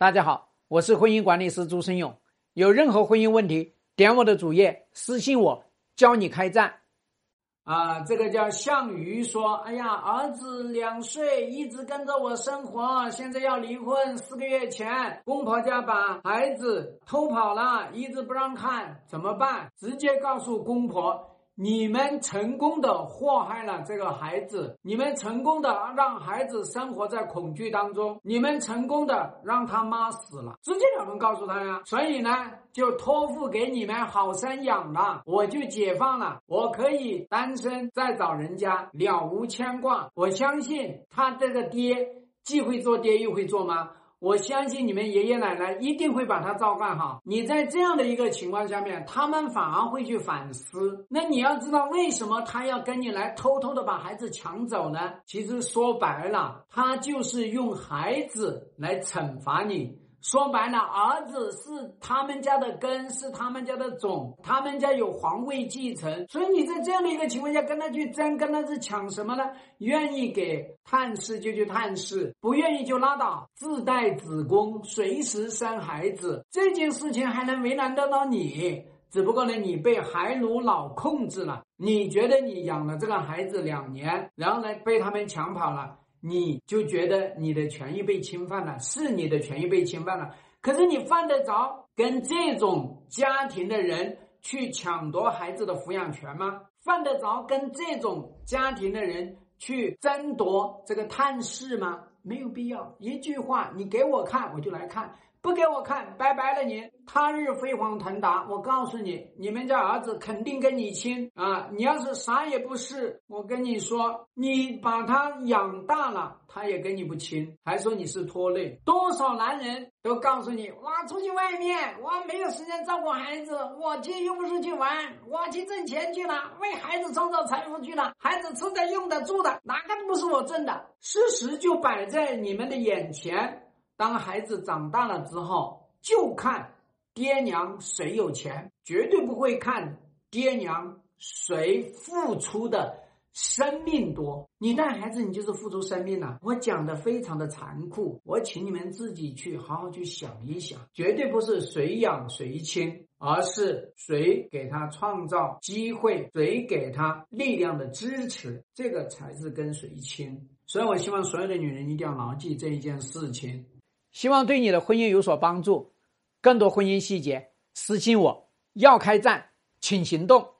大家好，我是婚姻管理师朱生勇。有任何婚姻问题，点我的主页私信我，教你开战。啊，这个叫项羽说：“哎呀，儿子两岁，一直跟着我生活，现在要离婚。四个月前，公婆家把孩子偷跑了，一直不让看，怎么办？直接告诉公婆。”你们成功的祸害了这个孩子，你们成功的让孩子生活在恐惧当中，你们成功的让他妈死了，直截了当告诉他呀。所以呢，就托付给你们好生养了，我就解放了，我可以单身再找人家，了无牵挂。我相信他这个爹既会做爹又会做妈。我相信你们爷爷奶奶一定会把他照看好。你在这样的一个情况下面，他们反而会去反思。那你要知道，为什么他要跟你来偷偷的把孩子抢走呢？其实说白了，他就是用孩子来惩罚你。说白了，儿子是他们家的根，是他们家的种，他们家有皇位继承，所以你在这样的一个情况下跟他去争，跟他去抢什么呢？愿意给探视就去探视，不愿意就拉倒，自带子宫，随时生孩子，这件事情还能为难得到你？只不过呢，你被海鲁老控制了，你觉得你养了这个孩子两年，然后呢被他们抢跑了。你就觉得你的权益被侵犯了，是你的权益被侵犯了。可是你犯得着跟这种家庭的人去抢夺孩子的抚养权吗？犯得着跟这种家庭的人去争夺这个探视吗？没有必要。一句话，你给我看，我就来看。不给我看，拜拜了你！他日飞黄腾达，我告诉你，你们家儿子肯定跟你亲啊！你要是啥也不是，我跟你说，你把他养大了，他也跟你不亲，还说你是拖累。多少男人都告诉你，我出去外面，我没有时间照顾孩子，我去又不是去玩，我去挣钱去了，为孩子创造财富去了，孩子吃的、用的、住的，哪个都不是我挣的，事实就摆在在你们的眼前。当孩子长大了之后，就看爹娘谁有钱，绝对不会看爹娘谁付出的生命多。你带孩子，你就是付出生命了。我讲的非常的残酷，我请你们自己去好好去想一想，绝对不是谁养谁亲，而是谁给他创造机会，谁给他力量的支持，这个才是跟谁亲。所以我希望所有的女人一定要牢记这一件事情。希望对你的婚姻有所帮助。更多婚姻细节，私信我。要开战，请行动。